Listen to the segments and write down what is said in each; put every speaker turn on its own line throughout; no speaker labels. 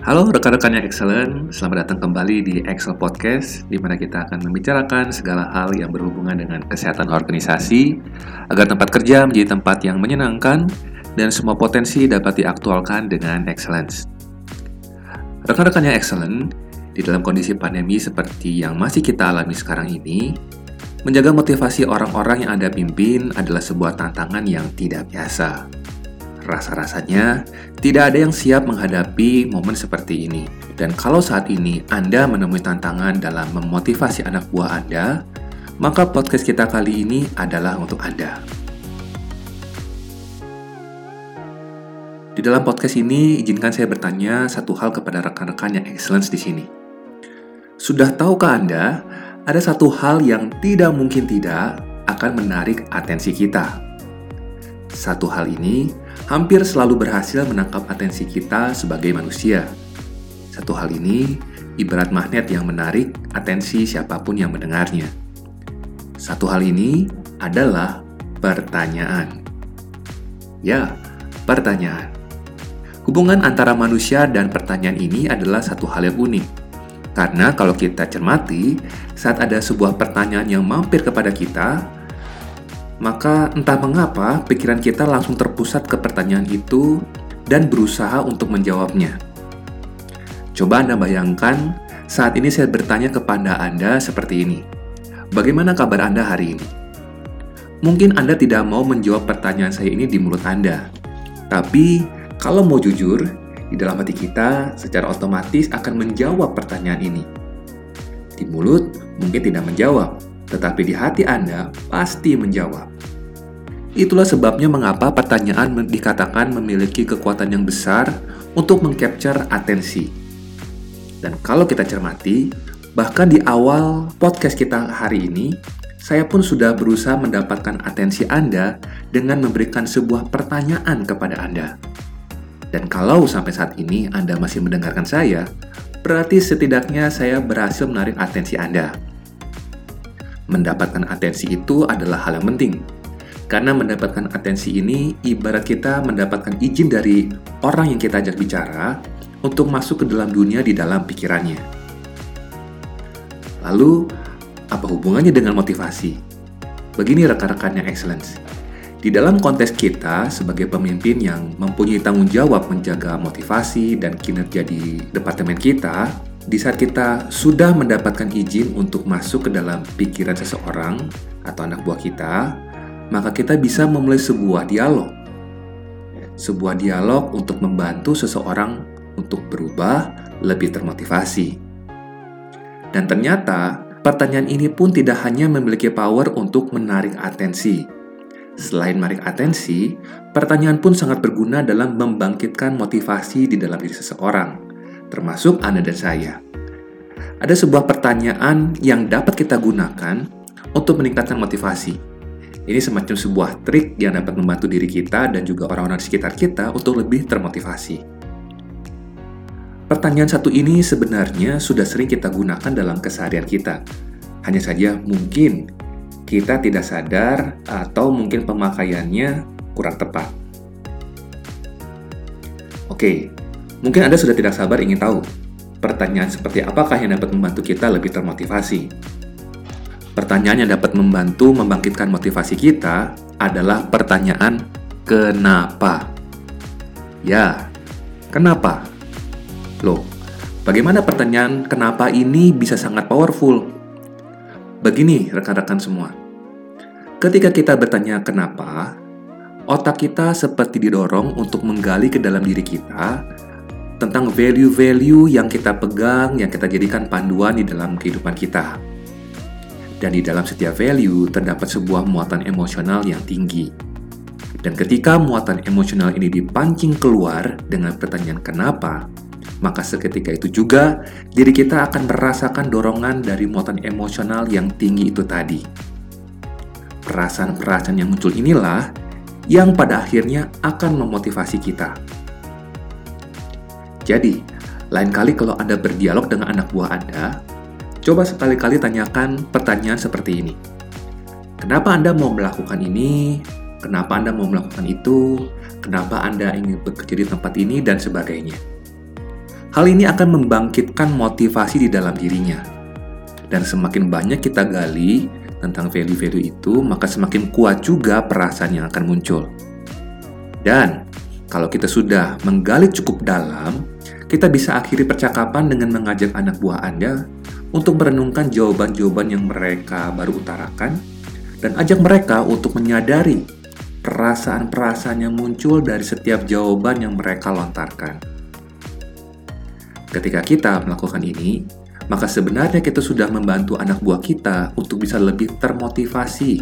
Halo rekan-rekan yang excellent, selamat datang kembali di Excel Podcast, di mana kita akan membicarakan segala hal yang berhubungan dengan kesehatan organisasi, agar tempat kerja menjadi tempat yang menyenangkan, dan semua potensi dapat diaktualkan dengan excellence. Rekan-rekan yang excellent, di dalam kondisi pandemi seperti yang masih kita alami sekarang ini, menjaga motivasi orang-orang yang Anda pimpin adalah sebuah tantangan yang tidak biasa. Rasa-rasanya tidak ada yang siap menghadapi momen seperti ini. Dan kalau saat ini Anda menemui tantangan dalam memotivasi anak buah Anda, maka podcast kita kali ini adalah untuk Anda. Di dalam podcast ini, izinkan saya bertanya satu hal kepada rekan-rekan yang excellence di sini. Sudah tahukah Anda, ada satu hal yang tidak mungkin tidak akan menarik atensi kita? Satu hal ini hampir selalu berhasil menangkap atensi kita sebagai manusia. Satu hal ini ibarat magnet yang menarik atensi siapa pun yang mendengarnya. Satu hal ini adalah pertanyaan. Ya, pertanyaan. Hubungan antara manusia dan pertanyaan ini adalah satu hal yang unik. Karena kalau kita cermati, saat ada sebuah pertanyaan yang mampir kepada kita, maka entah mengapa pikiran kita langsung terpusat ke pertanyaan itu dan berusaha untuk menjawabnya. Coba Anda bayangkan, saat ini saya bertanya kepada Anda seperti ini. Bagaimana kabar Anda hari ini? Mungkin Anda tidak mau menjawab pertanyaan saya ini di mulut Anda. Tapi, kalau mau jujur, di dalam hati kita secara otomatis akan menjawab pertanyaan ini. Di mulut mungkin tidak menjawab, tetapi di hati Anda pasti menjawab. Itulah sebabnya mengapa pertanyaan dikatakan memiliki kekuatan yang besar untuk mengcapture atensi. Dan kalau kita cermati, bahkan di awal podcast kita hari ini, saya pun sudah berusaha mendapatkan atensi Anda dengan memberikan sebuah pertanyaan kepada Anda. Dan kalau sampai saat ini Anda masih mendengarkan saya, berarti setidaknya saya berhasil menarik atensi Anda. Mendapatkan atensi itu adalah hal yang penting. Karena mendapatkan atensi ini ibarat kita mendapatkan izin dari orang yang kita ajak bicara untuk masuk ke dalam dunia di dalam pikirannya. Lalu, apa hubungannya dengan motivasi? Begini rekan-rekan yang excellence. Di dalam konteks kita sebagai pemimpin yang mempunyai tanggung jawab menjaga motivasi dan kinerja di departemen kita, di saat kita sudah mendapatkan izin untuk masuk ke dalam pikiran seseorang atau anak buah kita, maka kita bisa memulai sebuah dialog. Sebuah dialog untuk membantu seseorang untuk berubah lebih termotivasi. Dan ternyata, pertanyaan ini pun tidak hanya memiliki power untuk menarik atensi. Selain menarik atensi, pertanyaan pun sangat berguna dalam membangkitkan motivasi di dalam diri seseorang termasuk Anda dan saya. Ada sebuah pertanyaan yang dapat kita gunakan untuk meningkatkan motivasi. Ini semacam sebuah trik yang dapat membantu diri kita dan juga orang-orang di sekitar kita untuk lebih termotivasi. Pertanyaan satu ini sebenarnya sudah sering kita gunakan dalam keseharian kita. Hanya saja mungkin kita tidak sadar atau mungkin pemakaiannya kurang tepat. Oke, Mungkin Anda sudah tidak sabar ingin tahu, pertanyaan seperti apakah yang dapat membantu kita lebih termotivasi? Pertanyaan yang dapat membantu membangkitkan motivasi kita adalah pertanyaan kenapa. Ya, kenapa? Loh, bagaimana pertanyaan kenapa ini bisa sangat powerful? Begini rekan-rekan semua. Ketika kita bertanya kenapa, otak kita seperti didorong untuk menggali ke dalam diri kita tentang value-value yang kita pegang, yang kita jadikan panduan di dalam kehidupan kita. Dan di dalam setiap value terdapat sebuah muatan emosional yang tinggi. Dan ketika muatan emosional ini dipancing keluar dengan pertanyaan kenapa, maka seketika itu juga diri kita akan merasakan dorongan dari muatan emosional yang tinggi itu tadi. Perasaan-perasaan yang muncul inilah yang pada akhirnya akan memotivasi kita jadi, lain kali kalau Anda berdialog dengan anak buah Anda, coba sekali-kali tanyakan pertanyaan seperti ini. Kenapa Anda mau melakukan ini? Kenapa Anda mau melakukan itu? Kenapa Anda ingin bekerja di tempat ini? Dan sebagainya. Hal ini akan membangkitkan motivasi di dalam dirinya. Dan semakin banyak kita gali tentang value-value itu, maka semakin kuat juga perasaan yang akan muncul. Dan kalau kita sudah menggali cukup dalam, kita bisa akhiri percakapan dengan mengajak anak buah Anda untuk merenungkan jawaban-jawaban yang mereka baru utarakan dan ajak mereka untuk menyadari perasaan-perasaan yang muncul dari setiap jawaban yang mereka lontarkan. Ketika kita melakukan ini, maka sebenarnya kita sudah membantu anak buah kita untuk bisa lebih termotivasi,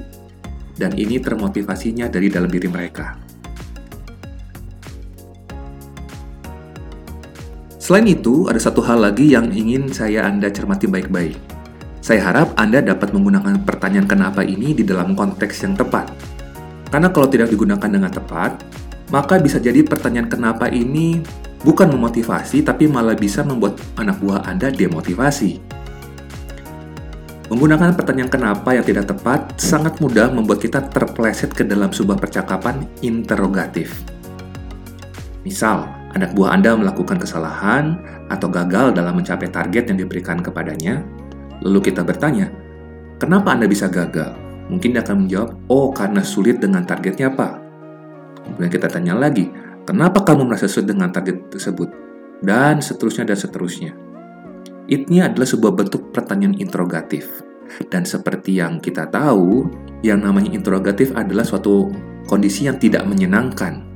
dan ini termotivasinya dari dalam diri mereka. Selain itu, ada satu hal lagi yang ingin saya Anda cermati baik-baik. Saya harap Anda dapat menggunakan pertanyaan kenapa ini di dalam konteks yang tepat. Karena kalau tidak digunakan dengan tepat, maka bisa jadi pertanyaan kenapa ini bukan memotivasi, tapi malah bisa membuat anak buah Anda demotivasi. Menggunakan pertanyaan kenapa yang tidak tepat sangat mudah membuat kita terpleset ke dalam sebuah percakapan interrogatif. Misal, anak buah Anda melakukan kesalahan atau gagal dalam mencapai target yang diberikan kepadanya, lalu kita bertanya, kenapa Anda bisa gagal? Mungkin dia akan menjawab, oh karena sulit dengan targetnya Pak. Kemudian kita tanya lagi, Kenapa kamu merasa sulit dengan target tersebut? Dan seterusnya dan seterusnya. Ini adalah sebuah bentuk pertanyaan interrogatif. Dan seperti yang kita tahu, yang namanya interrogatif adalah suatu kondisi yang tidak menyenangkan.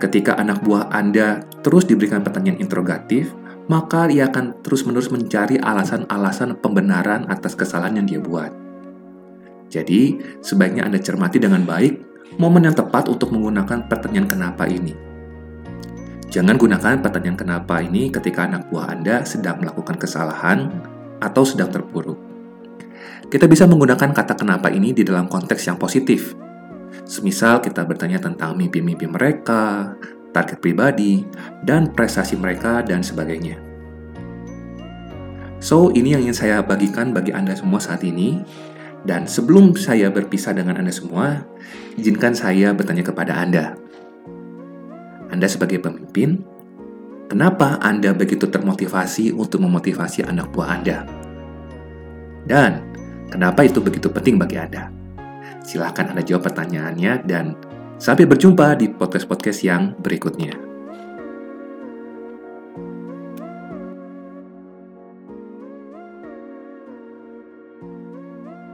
Ketika anak buah Anda terus diberikan pertanyaan interrogatif, maka ia akan terus-menerus mencari alasan-alasan pembenaran atas kesalahan yang dia buat. Jadi, sebaiknya Anda cermati dengan baik momen yang tepat untuk menggunakan pertanyaan kenapa ini. Jangan gunakan pertanyaan kenapa ini ketika anak buah Anda sedang melakukan kesalahan atau sedang terpuruk. Kita bisa menggunakan kata kenapa ini di dalam konteks yang positif. Semisal kita bertanya tentang mimpi-mimpi mereka, target pribadi, dan prestasi mereka, dan sebagainya. So, ini yang ingin saya bagikan bagi Anda semua saat ini. Dan sebelum saya berpisah dengan Anda semua, izinkan saya bertanya kepada Anda. Anda sebagai pemimpin, kenapa Anda begitu termotivasi untuk memotivasi anak buah Anda? Dan kenapa itu begitu penting bagi Anda? Silahkan Anda jawab pertanyaannya dan sampai berjumpa di podcast-podcast yang berikutnya.